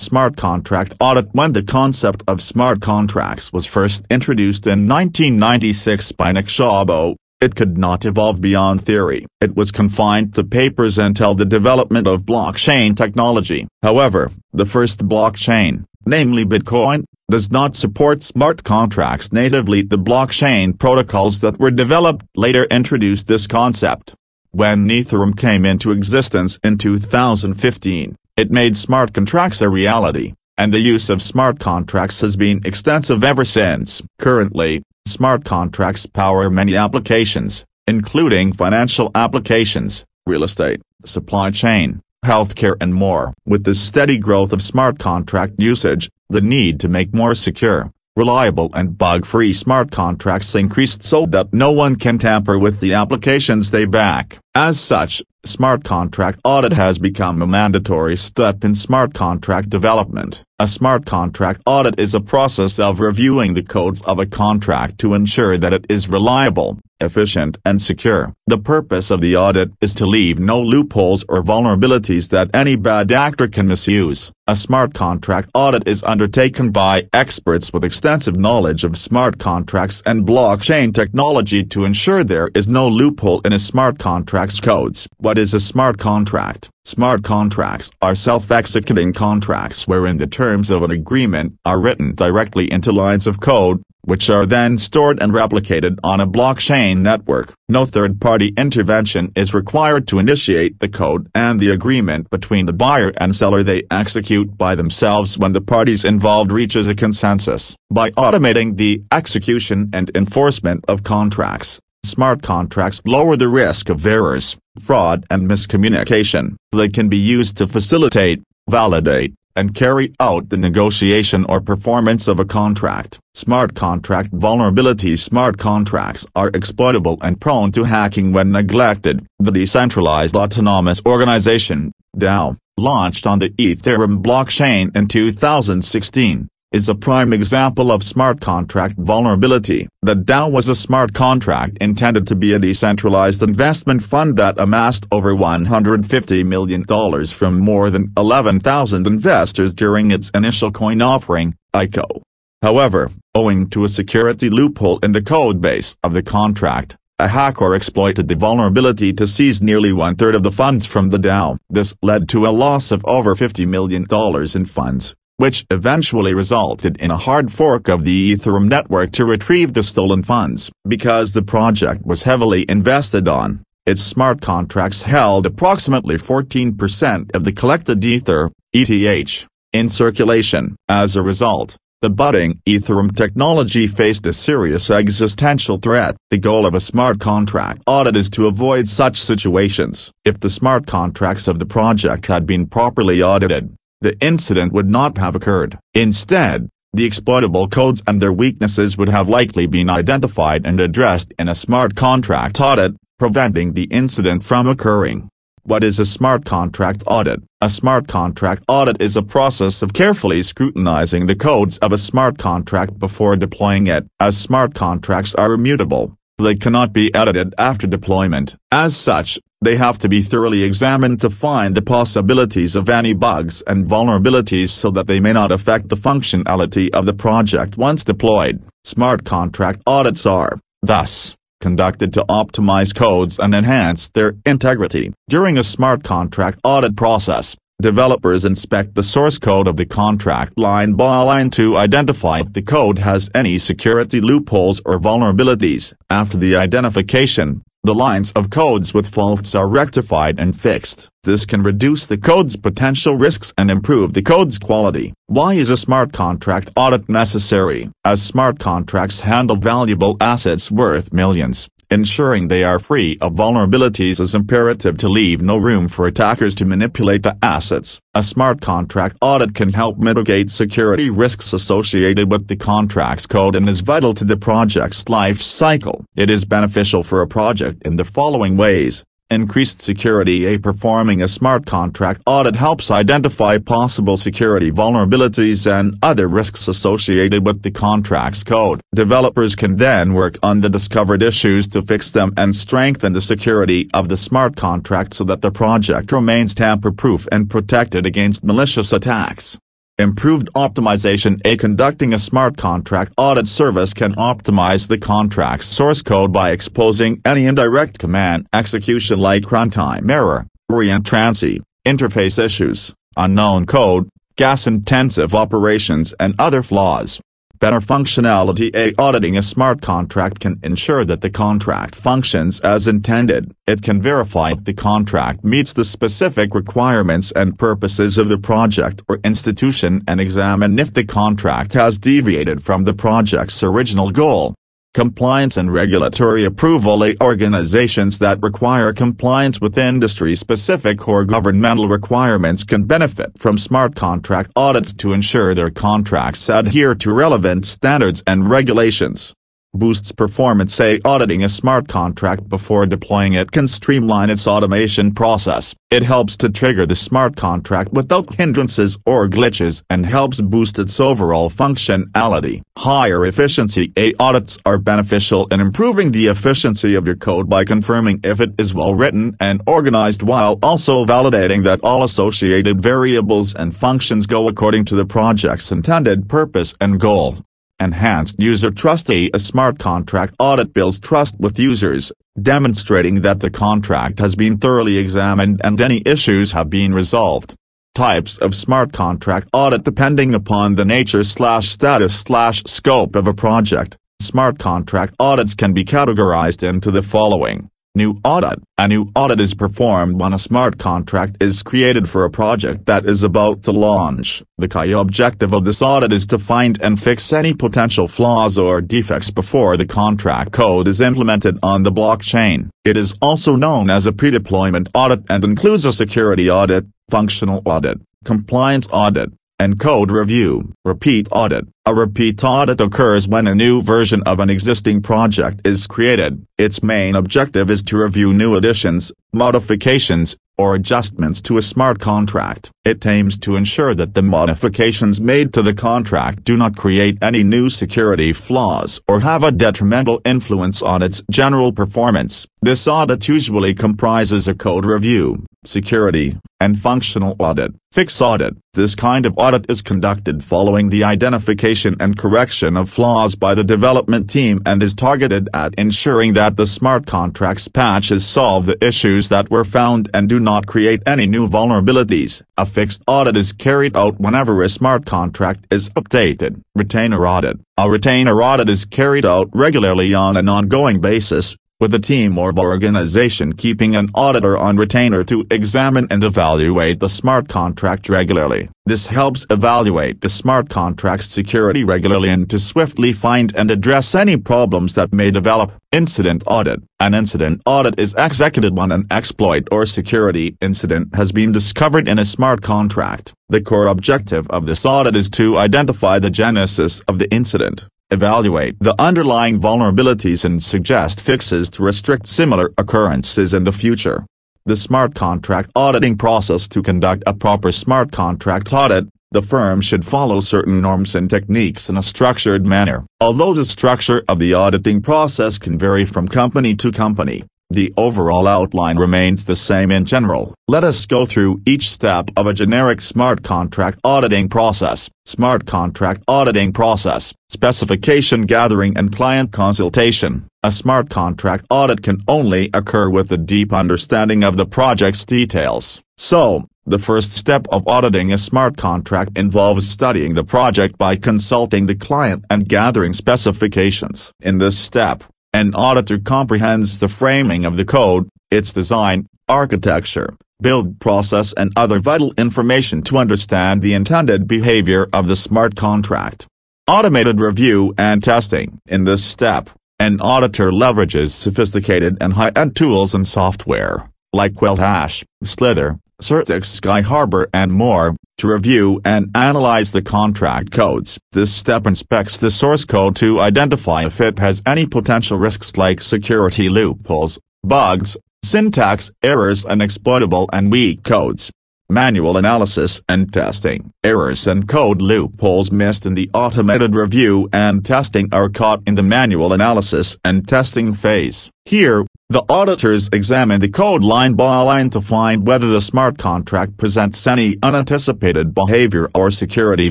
Smart contract audit When the concept of smart contracts was first introduced in 1996 by Nick Szabo, it could not evolve beyond theory. It was confined to papers until the development of blockchain technology. However, the first blockchain, namely Bitcoin, does not support smart contracts natively. The blockchain protocols that were developed later introduced this concept. When Ethereum came into existence in 2015, it made smart contracts a reality, and the use of smart contracts has been extensive ever since. Currently, smart contracts power many applications, including financial applications, real estate, supply chain, healthcare and more. With the steady growth of smart contract usage, the need to make more secure, reliable and bug-free smart contracts increased so that no one can tamper with the applications they back. As such, smart contract audit has become a mandatory step in smart contract development. A smart contract audit is a process of reviewing the codes of a contract to ensure that it is reliable, efficient and secure. The purpose of the audit is to leave no loopholes or vulnerabilities that any bad actor can misuse. A smart contract audit is undertaken by experts with extensive knowledge of smart contracts and blockchain technology to ensure there is no loophole in a smart contract's codes. What is a smart contract? Smart contracts are self-executing contracts wherein the terms of an agreement are written directly into lines of code, which are then stored and replicated on a blockchain network. No third-party intervention is required to initiate the code and the agreement between the buyer and seller they execute by themselves when the parties involved reaches a consensus. By automating the execution and enforcement of contracts, smart contracts lower the risk of errors, fraud and miscommunication. They can be used to facilitate, validate, and carry out the negotiation or performance of a contract. Smart contract vulnerabilities Smart contracts are exploitable and prone to hacking when neglected. The Decentralized Autonomous Organization, DAO, launched on the Ethereum blockchain in 2016, is a prime example of smart contract vulnerability. The DAO was a smart contract intended to be a decentralized investment fund that amassed over $150 million from more than 11,000 investors during its initial coin offering, ICO. However, owing to a security loophole in the codebase of the contract, a hacker exploited the vulnerability to seize nearly one-third of the funds from the DAO. This led to a loss of over $50 million in funds which eventually resulted in a hard fork of the Ethereum network to retrieve the stolen funds. Because the project was heavily invested on, its smart contracts held approximately 14% of the collected Ether, ETH, in circulation. As a result, the budding Ethereum technology faced a serious existential threat. The goal of a smart contract audit is to avoid such situations. If the smart contracts of the project had been properly audited, the incident would not have occurred. Instead, the exploitable codes and their weaknesses would have likely been identified and addressed in a smart contract audit, preventing the incident from occurring. What is a smart contract audit? A smart contract audit is a process of carefully scrutinizing the codes of a smart contract before deploying it. As smart contracts are immutable, they cannot be edited after deployment. As such, they have to be thoroughly examined to find the possibilities of any bugs and vulnerabilities so that they may not affect the functionality of the project once deployed. Smart contract audits are, thus, conducted to optimize codes and enhance their integrity. During a smart contract audit process, developers inspect the source code of the contract line by line to identify if the code has any security loopholes or vulnerabilities. After the identification, the lines of codes with faults are rectified and fixed. This can reduce the code's potential risks and improve the code's quality. Why is a smart contract audit necessary? As smart contracts handle valuable assets worth millions, Ensuring they are free of vulnerabilities is imperative to leave no room for attackers to manipulate the assets. A smart contract audit can help mitigate security risks associated with the contract's code and is vital to the project's life cycle. It is beneficial for a project in the following ways. Increased security A performing a smart contract audit helps identify possible security vulnerabilities and other risks associated with the contract's code. Developers can then work on the discovered issues to fix them and strengthen the security of the smart contract so that the project remains tamper-proof and protected against malicious attacks. Improved optimization A conducting a smart contract audit service can optimize the contract's source code by exposing any indirect command execution like runtime error, reentrancy, interface issues, unknown code, gas-intensive operations and other flaws. Better functionality A auditing a smart contract can ensure that the contract functions as intended. It can verify if the contract meets the specific requirements and purposes of the project or institution and examine if the contract has deviated from the project's original goal. Compliance and regulatory approval A organizations that require compliance with industry-specific or governmental requirements can benefit from smart contract audits to ensure their contracts adhere to relevant standards and regulations boosts performance say auditing a smart contract before deploying it can streamline its automation process. It helps to trigger the smart contract without hindrances or glitches and helps boost its overall functionality. Higher efficiency A audits are beneficial in improving the efficiency of your code by confirming if it is well written and organized while also validating that all associated variables and functions go according to the project's intended purpose and goal. Enhanced User Trust A smart contract audit builds trust with users, demonstrating that the contract has been thoroughly examined and any issues have been resolved. Types of smart contract audit depending upon the nature slash status slash scope of a project. Smart contract audits can be categorized into the following. New audit. A new audit is performed when a smart contract is created for a project that is about to launch. The key objective of this audit is to find and fix any potential flaws or defects before the contract code is implemented on the blockchain. It is also known as a pre-deployment audit and includes a security audit, functional audit, compliance audit, and code review. Repeat audit. A repeat audit occurs when a new version of an existing project is created. Its main objective is to review new additions, modifications, or adjustments to a smart contract. It aims to ensure that the modifications made to the contract do not create any new security flaws or have a detrimental influence on its general performance. This audit usually comprises a code review, security, and functional audit. Fix audit. This kind of audit is conducted following the identification and correction of flaws by the development team and is targeted at ensuring that the smart contracts patches solve the issues that were found and do not create any new vulnerabilities. A fixed audit is carried out whenever a smart contract is updated. Retainer audit. A retainer audit is carried out regularly on an ongoing basis, with a team or organization keeping an auditor on retainer to examine and evaluate the smart contract regularly. This helps evaluate the smart contract's security regularly and to swiftly find and address any problems that may develop. Incident audit. An incident audit is executed when an exploit or security incident has been discovered in a smart contract. The core objective of this audit is to identify the genesis of the incident evaluate the underlying vulnerabilities and suggest fixes to restrict similar occurrences in the future. The smart contract auditing process to conduct a proper smart contract audit, the firm should follow certain norms and techniques in a structured manner. Although the structure of the auditing process can vary from company to company, the overall outline remains the same in general. Let us go through each step of a generic smart contract auditing process. Smart contract auditing process, specification gathering and client consultation. A smart contract audit can only occur with a deep understanding of the project's details. So, the first step of auditing a smart contract involves studying the project by consulting the client and gathering specifications. In this step, an auditor comprehends the framing of the code, its design, architecture, build process and other vital information to understand the intended behavior of the smart contract. Automated review and testing. In this step, an auditor leverages sophisticated and high-end tools and software, like QuillHash, Slither, CertiK's Sky Harbor and more, to review and analyze the contract codes. This step inspects the source code to identify if it has any potential risks like security loopholes, bugs, syntax errors and exploitable and weak codes. Manual analysis and testing. Errors and code loopholes missed in the automated review and testing are caught in the manual analysis and testing phase. Here, the auditors examine the code line by line to find whether the smart contract presents any unanticipated behavior or security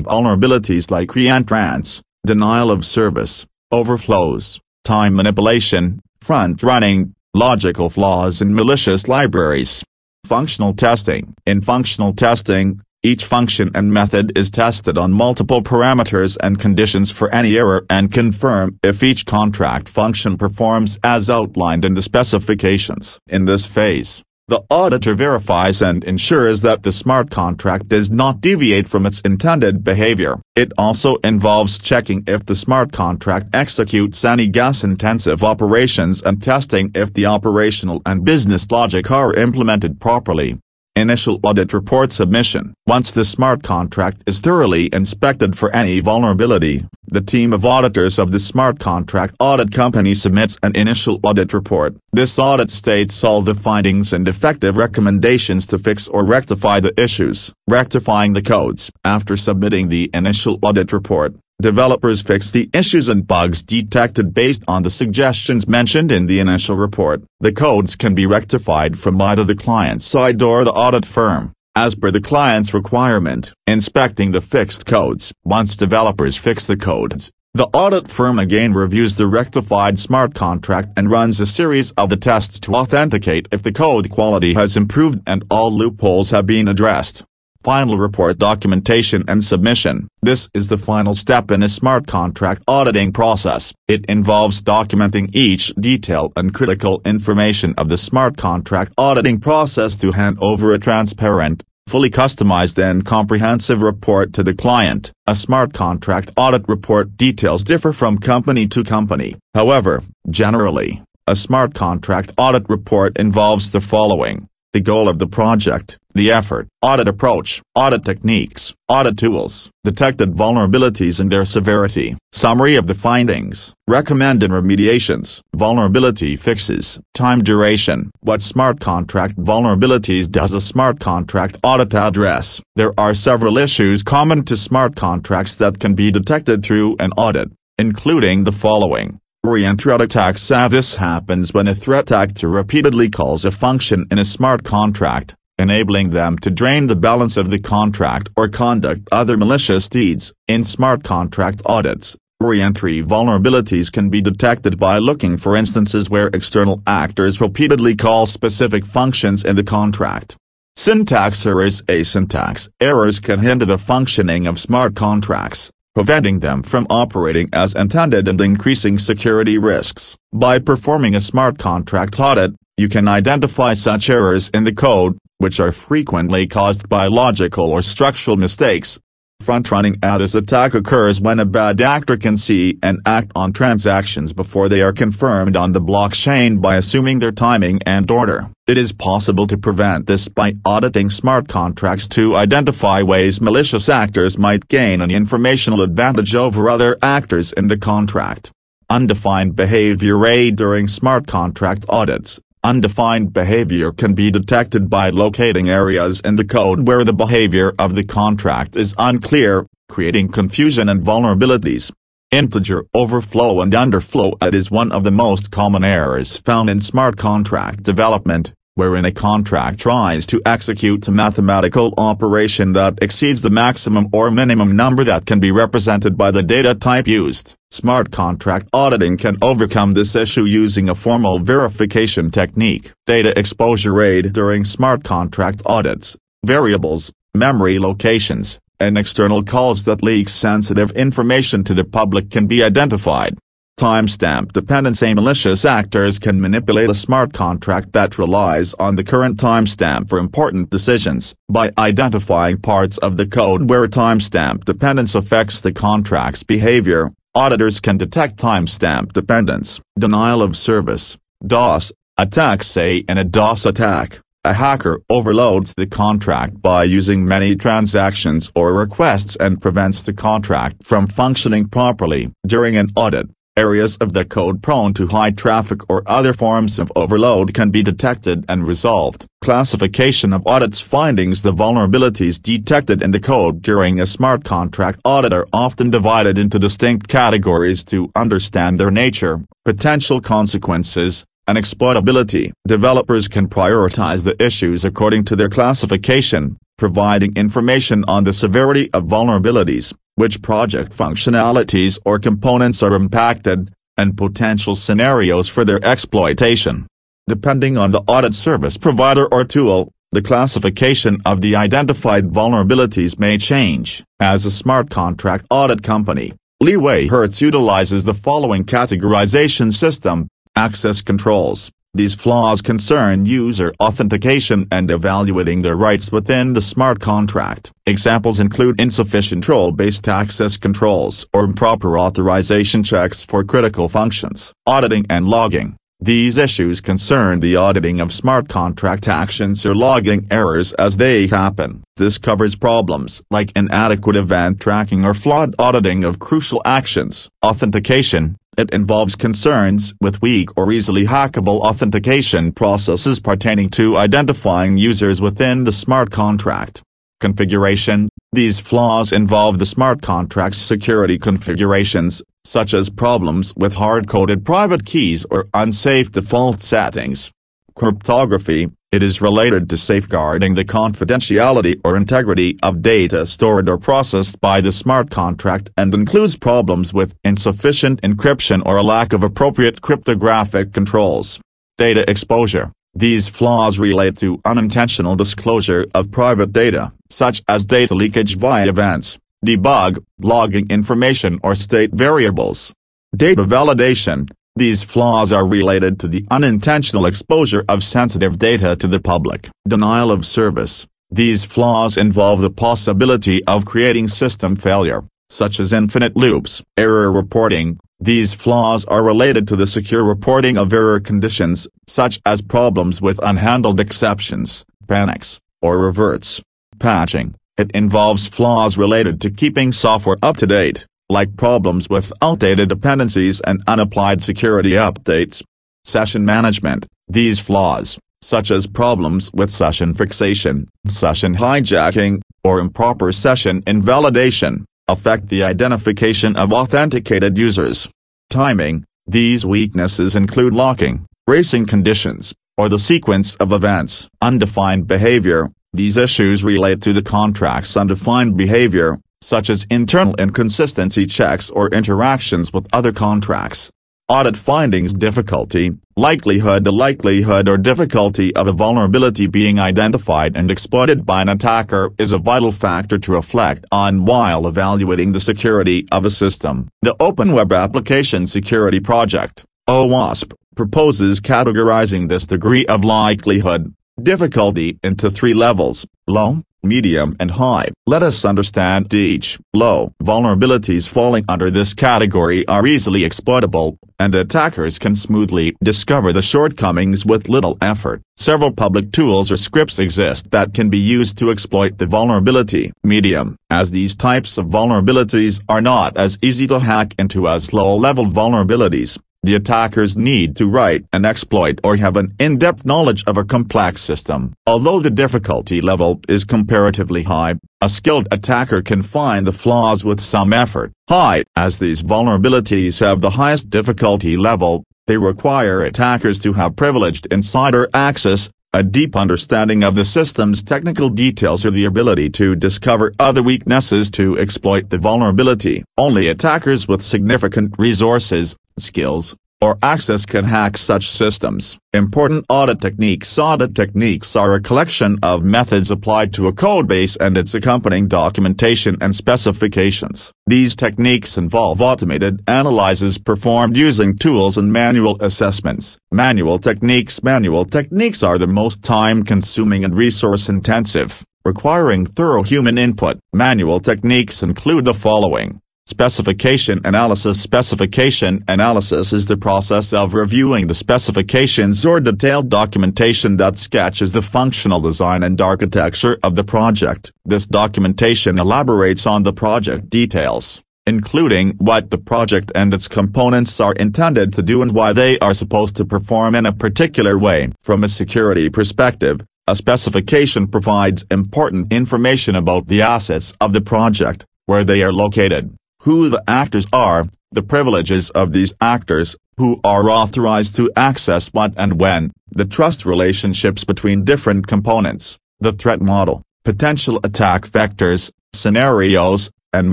vulnerabilities like reentrance, denial of service, overflows, time manipulation, front-running, logical flaws and malicious libraries. Functional testing. In functional testing, each function and method is tested on multiple parameters and conditions for any error and confirm if each contract function performs as outlined in the specifications. In this phase, the auditor verifies and ensures that the smart contract does not deviate from its intended behavior. It also involves checking if the smart contract executes any gas-intensive operations and testing if the operational and business logic are implemented properly. Initial audit report submission. Once the smart contract is thoroughly inspected for any vulnerability, the team of auditors of the smart contract audit company submits an initial audit report. This audit states all the findings and effective recommendations to fix or rectify the issues. Rectifying the codes. After submitting the initial audit report, Developers fix the issues and bugs detected based on the suggestions mentioned in the initial report. The codes can be rectified from either the client side or the audit firm, as per the client's requirement. Inspecting the fixed codes. Once developers fix the codes, the audit firm again reviews the rectified smart contract and runs a series of the tests to authenticate if the code quality has improved and all loopholes have been addressed. Final report documentation and submission. This is the final step in a smart contract auditing process. It involves documenting each detail and critical information of the smart contract auditing process to hand over a transparent, fully customized and comprehensive report to the client. A smart contract audit report details differ from company to company. However, generally, a smart contract audit report involves the following the goal of the project, the effort, audit approach, audit techniques, audit tools, detected vulnerabilities and their severity, summary of the findings, recommended remediations, vulnerability fixes, time duration. What smart contract vulnerabilities does a smart contract audit address? There are several issues common to smart contracts that can be detected through an audit, including the following. Reentry attacks uh, This happens when a threat actor repeatedly calls a function in a smart contract, enabling them to drain the balance of the contract or conduct other malicious deeds. In smart contract audits, reentry vulnerabilities can be detected by looking for instances where external actors repeatedly call specific functions in the contract. Syntax errors Syntax errors can hinder the functioning of smart contracts preventing them from operating as intended and increasing security risks. By performing a smart contract audit, you can identify such errors in the code, which are frequently caused by logical or structural mistakes. Front-running this attack occurs when a bad actor can see and act on transactions before they are confirmed on the blockchain by assuming their timing and order. It is possible to prevent this by auditing smart contracts to identify ways malicious actors might gain an informational advantage over other actors in the contract. Undefined behavior A during smart contract audits. Undefined behavior can be detected by locating areas in the code where the behavior of the contract is unclear, creating confusion and vulnerabilities. Integer overflow and underflow is one of the most common errors found in smart contract development, wherein a contract tries to execute a mathematical operation that exceeds the maximum or minimum number that can be represented by the data type used. Smart contract auditing can overcome this issue using a formal verification technique. Data exposure rate during smart contract audits, variables, memory locations, and external calls that leak sensitive information to the public can be identified. Timestamp dependency malicious actors can manipulate a smart contract that relies on the current timestamp for important decisions. By identifying parts of the code where timestamp dependence affects the contract's behavior, auditors can detect timestamp dependence. Denial of service, DOS, attacks say in a DOS attack. A hacker overloads the contract by using many transactions or requests and prevents the contract from functioning properly. During an audit, areas of the code prone to high traffic or other forms of overload can be detected and resolved. Classification of audits findings. The vulnerabilities detected in the code during a smart contract audit are often divided into distinct categories to understand their nature, potential consequences, and exploitability. Developers can prioritize the issues according to their classification, providing information on the severity of vulnerabilities, which project functionalities or components are impacted, and potential scenarios for their exploitation. Depending on the audit service provider or tool, the classification of the identified vulnerabilities may change. As a smart contract audit company, Leeway Hertz utilizes the following categorization system, access controls. These flaws concern user authentication and evaluating their rights within the smart contract. Examples include insufficient role-based access controls or improper authorization checks for critical functions. Auditing and logging. These issues concern the auditing of smart contract actions or logging errors as they happen. This covers problems like inadequate event tracking or flawed auditing of crucial actions. Authentication. It involves concerns with weak or easily hackable authentication processes pertaining to identifying users within the smart contract. Configuration. These flaws involve the smart contract's security configurations, such as problems with hard-coded private keys or unsafe default settings. Cryptography, it is related to safeguarding the confidentiality or integrity of data stored or processed by the smart contract and includes problems with insufficient encryption or a lack of appropriate cryptographic controls. Data exposure. These flaws relate to unintentional disclosure of private data, such as data leakage via events, debug, logging information or state variables. Data validation. These flaws are related to the unintentional exposure of sensitive data to the public. Denial of service. These flaws involve the possibility of creating system failure, such as infinite loops. Error reporting. These flaws are related to the secure reporting of error conditions, such as problems with unhandled exceptions, panics, or reverts. Patching. It involves flaws related to keeping software up to date, like problems with outdated dependencies and unapplied security updates. Session management. These flaws, such as problems with session fixation, session hijacking, or improper session invalidation, affect the identification of authenticated users. Timing, these weaknesses include locking, racing conditions, or the sequence of events. Undefined behavior, these issues relate to the contract's undefined behavior, such as internal inconsistency checks or interactions with other contracts. Audit findings difficulty, likelihood The likelihood or difficulty of a vulnerability being identified and exploited by an attacker is a vital factor to reflect on while evaluating the security of a system. The Open Web Application Security Project, OWASP, proposes categorizing this degree of likelihood, difficulty into three levels, low, medium and high. Let us understand each. Low vulnerabilities falling under this category are easily exploitable, and attackers can smoothly discover the shortcomings with little effort. Several public tools or scripts exist that can be used to exploit the vulnerability. Medium, as these types of vulnerabilities are not as easy to hack into as low-level vulnerabilities. The attackers need to write an exploit or have an in-depth knowledge of a complex system. Although the difficulty level is comparatively high, a skilled attacker can find the flaws with some effort. High, as these vulnerabilities have the highest difficulty level, they require attackers to have privileged insider access, a deep understanding of the system's technical details or the ability to discover other weaknesses to exploit the vulnerability. Only attackers with significant resources, skills, or access can hack such systems. Important audit techniques Audit techniques are a collection of methods applied to a codebase and its accompanying documentation and specifications. These techniques involve automated analyses performed using tools and manual assessments. Manual techniques Manual techniques are the most time-consuming and resource-intensive, requiring thorough human input. Manual techniques include the following. Specification analysis Specification analysis is the process of reviewing the specifications or detailed documentation that sketches the functional design and architecture of the project. This documentation elaborates on the project details, including what the project and its components are intended to do and why they are supposed to perform in a particular way. From a security perspective, a specification provides important information about the assets of the project, where they are located, who the actors are, the privileges of these actors, who are authorized to access what and when, the trust relationships between different components, the threat model, potential attack vectors, scenarios, and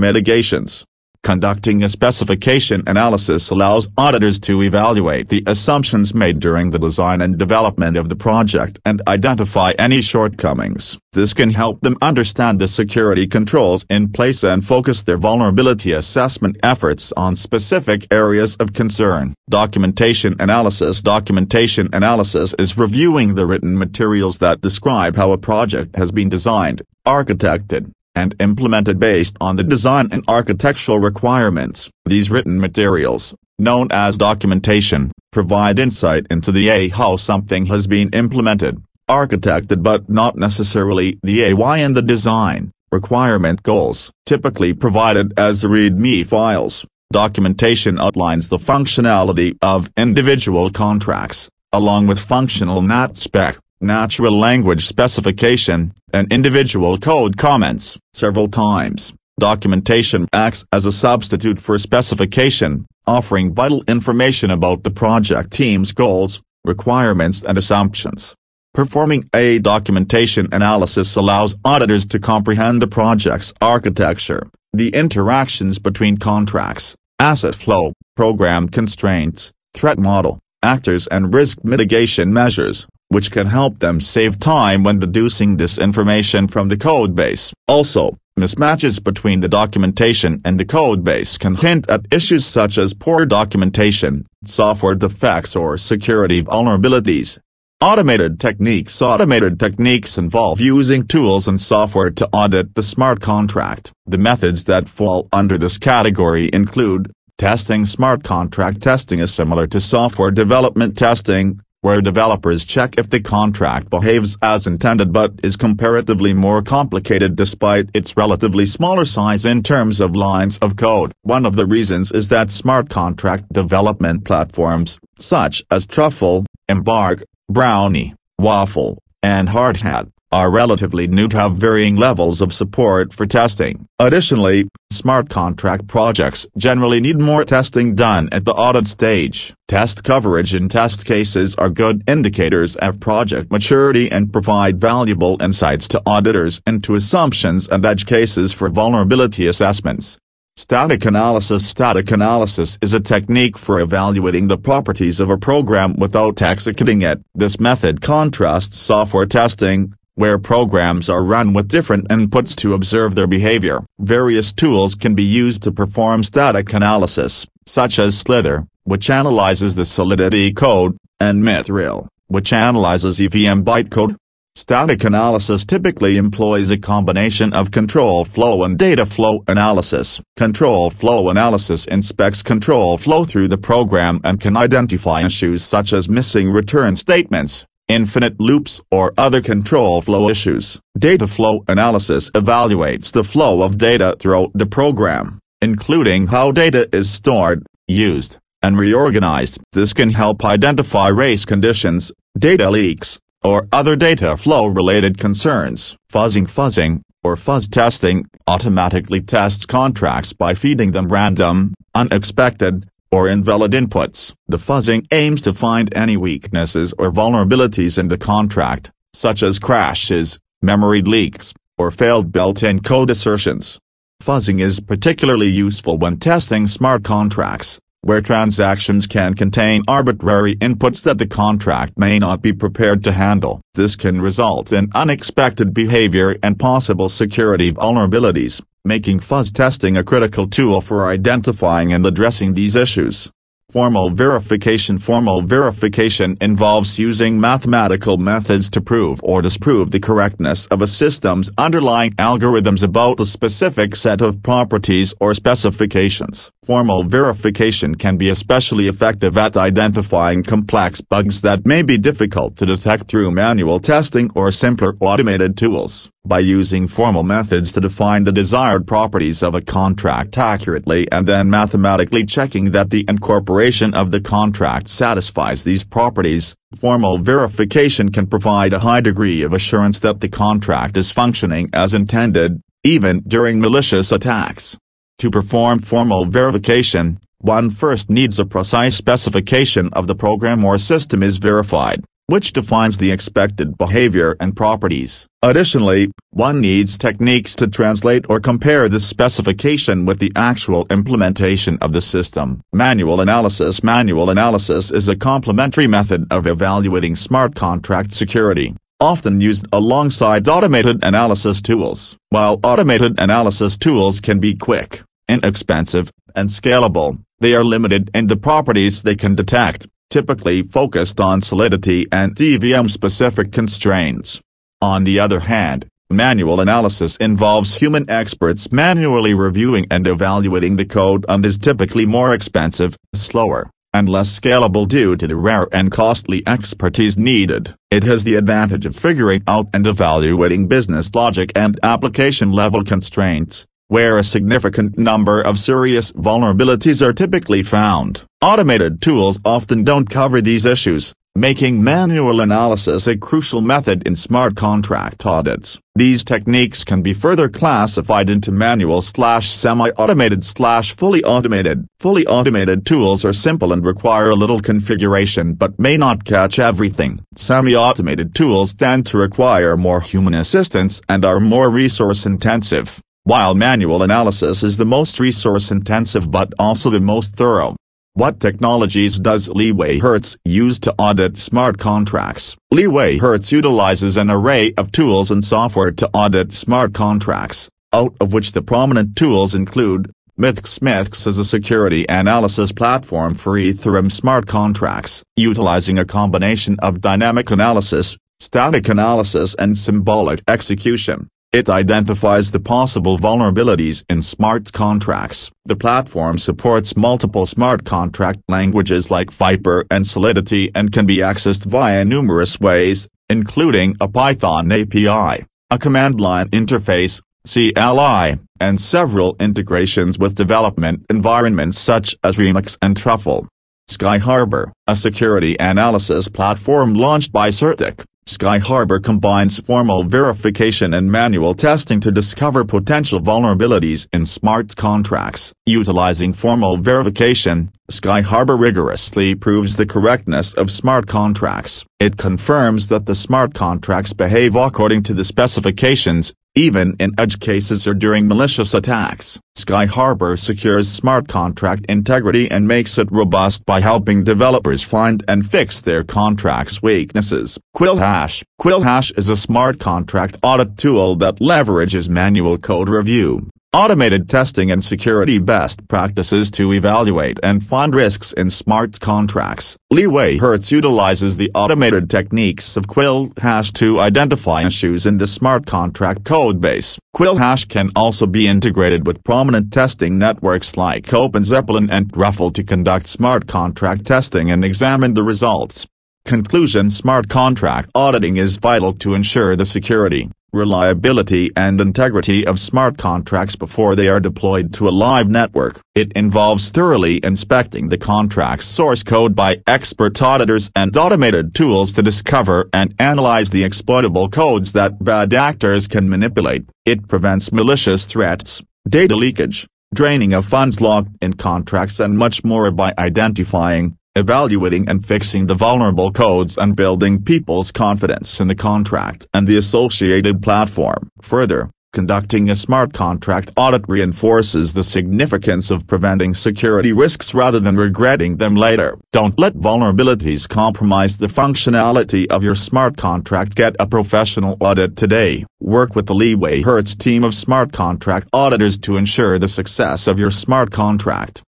mitigations. Conducting a specification analysis allows auditors to evaluate the assumptions made during the design and development of the project and identify any shortcomings. This can help them understand the security controls in place and focus their vulnerability assessment efforts on specific areas of concern. Documentation analysis Documentation analysis is reviewing the written materials that describe how a project has been designed, architected, and implemented based on the design and architectural requirements. These written materials, known as documentation, provide insight into the A how something has been implemented, architected but not necessarily the A why and the design, requirement goals, typically provided as README files. Documentation outlines the functionality of individual contracts, along with functional NAT spec natural language specification, and individual code comments. Several times, documentation acts as a substitute for specification, offering vital information about the project team's goals, requirements and assumptions. Performing a documentation analysis allows auditors to comprehend the project's architecture, the interactions between contracts, asset flow, program constraints, threat model, actors and risk mitigation measures, which can help them save time when deducing this information from the codebase. Also, mismatches between the documentation and the codebase can hint at issues such as poor documentation, software defects or security vulnerabilities. Automated techniques Automated techniques involve using tools and software to audit the smart contract. The methods that fall under this category include Testing Smart contract testing is similar to software development testing, where developers check if the contract behaves as intended but is comparatively more complicated despite its relatively smaller size in terms of lines of code. One of the reasons is that smart contract development platforms, such as Truffle, Embark, Brownie, Waffle, and Hardhat, are relatively new to have varying levels of support for testing. Additionally, smart contract projects generally need more testing done at the audit stage. Test coverage and test cases are good indicators of project maturity and provide valuable insights to auditors into assumptions and edge cases for vulnerability assessments. Static analysis Static analysis is a technique for evaluating the properties of a program without executing it. This method contrasts software testing, where programs are run with different inputs to observe their behavior. Various tools can be used to perform static analysis, such as Slither, which analyzes the Solidity code, and Mythril, which analyzes EVM bytecode. Static analysis typically employs a combination of control flow and data flow analysis. Control flow analysis inspects control flow through the program and can identify issues such as missing return statements, infinite loops or other control flow issues. Data flow analysis evaluates the flow of data throughout the program, including how data is stored, used, and reorganized. This can help identify race conditions, data leaks, or other data flow-related concerns. Fuzzing Fuzzing, or fuzz testing, automatically tests contracts by feeding them random, unexpected, or invalid inputs. The fuzzing aims to find any weaknesses or vulnerabilities in the contract, such as crashes, memory leaks, or failed built-in code assertions. Fuzzing is particularly useful when testing smart contracts, where transactions can contain arbitrary inputs that the contract may not be prepared to handle. This can result in unexpected behavior and possible security vulnerabilities making fuzz testing a critical tool for identifying and addressing these issues. Formal verification Formal verification involves using mathematical methods to prove or disprove the correctness of a system's underlying algorithms about a specific set of properties or specifications. Formal verification can be especially effective at identifying complex bugs that may be difficult to detect through manual testing or simpler automated tools. By using formal methods to define the desired properties of a contract accurately and then mathematically checking that the incorporation of the contract satisfies these properties, formal verification can provide a high degree of assurance that the contract is functioning as intended, even during malicious attacks. To perform formal verification, one first needs a precise specification of the program or system is verified which defines the expected behavior and properties. Additionally, one needs techniques to translate or compare the specification with the actual implementation of the system. Manual analysis Manual analysis is a complementary method of evaluating smart contract security, often used alongside automated analysis tools. While automated analysis tools can be quick, inexpensive, and scalable, they are limited in the properties they can detect typically focused on solidity and EVM-specific constraints. On the other hand, manual analysis involves human experts manually reviewing and evaluating the code and is typically more expensive, slower, and less scalable due to the rare and costly expertise needed. It has the advantage of figuring out and evaluating business logic and application-level constraints, where a significant number of serious vulnerabilities are typically found. Automated tools often don't cover these issues, making manual analysis a crucial method in smart contract audits. These techniques can be further classified into manual slash semi-automated slash fully automated. Fully automated tools are simple and require a little configuration but may not catch everything. Semi-automated tools tend to require more human assistance and are more resource intensive while manual analysis is the most resource-intensive but also the most thorough. What technologies does Leeway Hertz use to audit smart contracts? Leeway Hertz utilizes an array of tools and software to audit smart contracts, out of which the prominent tools include MythX MythX is a security analysis platform for Ethereum smart contracts, utilizing a combination of dynamic analysis, static analysis and symbolic execution. It identifies the possible vulnerabilities in smart contracts. The platform supports multiple smart contract languages like Vyper and Solidity and can be accessed via numerous ways, including a Python API, a command line interface, CLI, and several integrations with development environments such as Remix and Truffle. Sky Harbor, a security analysis platform launched by CertiK, Sky Harbor combines formal verification and manual testing to discover potential vulnerabilities in smart contracts. Utilizing formal verification, Sky Harbor rigorously proves the correctness of smart contracts. It confirms that the smart contracts behave according to the specifications, even in edge cases or during malicious attacks. Sky Harbor secures smart contract integrity and makes it robust by helping developers find and fix their contract's weaknesses. QuillHash QuillHash is a smart contract audit tool that leverages manual code review, automated testing and security best practices to evaluate and find risks in smart contracts. Leeway Hertz utilizes the automated techniques of Quill Hash to identify issues in the smart contract codebase. Quill Hash can also be integrated with prominent testing networks like OpenZeppelin and Truffle to conduct smart contract testing and examine the results. Conclusion Smart contract auditing is vital to ensure the security, reliability and integrity of smart contracts before they are deployed to a live network. It involves thoroughly inspecting the contract's source code by expert auditors and automated tools to discover and analyze the exploitable codes that bad actors can manipulate. It prevents malicious threats, data leakage, draining of funds locked in contracts and much more by identifying, evaluating and fixing the vulnerable codes and building people's confidence in the contract and the associated platform. Further, conducting a smart contract audit reinforces the significance of preventing security risks rather than regretting them later. Don't let vulnerabilities compromise the functionality of your smart contract. Get a professional audit today. Work with the LeewayHertz team of smart contract auditors to ensure the success of your smart contract.